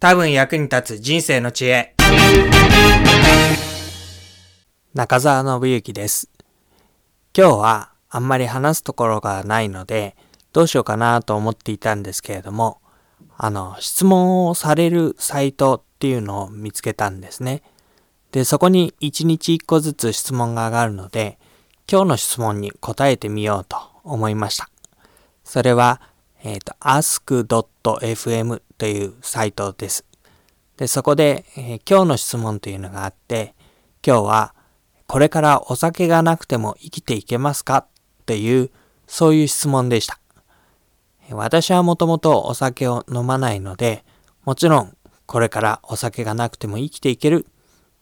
多分役に立つ人生の知恵。中澤信之です。今日はあんまり話すところがないので、どうしようかなと思っていたんですけれども、あの、質問をされるサイトっていうのを見つけたんですね。で、そこに1日1個ずつ質問が上がるので、今日の質問に答えてみようと思いました。それは、えっ、ー、と、ask.fm というサイトです。で、そこで、えー、今日の質問というのがあって、今日は、これからお酒がなくても生きていけますか？っていう、そういう質問でした。私はもともとお酒を飲まないので、もちろんこれからお酒がなくても生きていける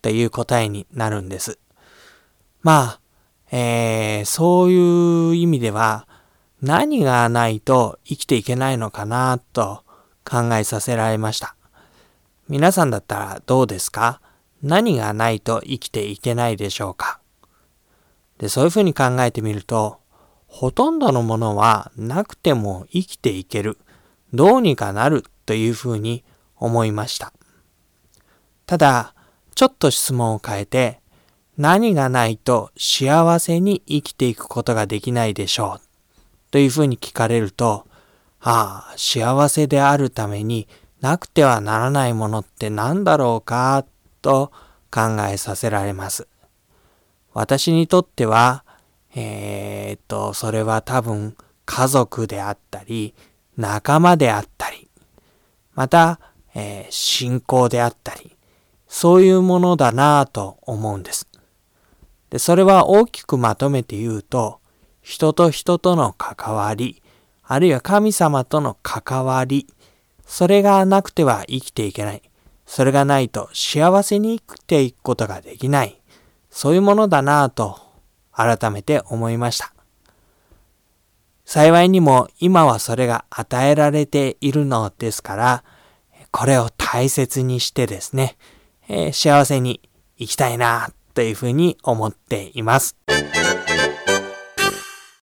という答えになるんです。まあ、えー、そういう意味では何がないと生きていけないのかなと考えさせられました。皆さんだったらどうですか？何がないと生きていけないでしょうか？で、そういうふうに考えてみると、ほとんどのものはなくても生きていける、どうにかなるというふうに思いました。ただ、ちょっと質問を変えて、何がないと幸せに生きていくことができないでしょうというふうに聞かれると、ああ、幸せであるためになくてはならないものって何だろうかと考えさせられます。私にとっては、えー、っと、それは多分家族であったり、仲間であったり、また、えー、信仰であったり、そういうものだなぁと思うんです。で、それは大きくまとめて言うと、人と人との関わり、あるいは神様との関わり、それがなくては生きていけない。それがないと幸せに生きていくことができない。そういうものだなぁと改めて思いました。幸いにも今はそれが与えられているのですから、これを大切にしてですね、えー、幸せに生きたいなというふうに思っています。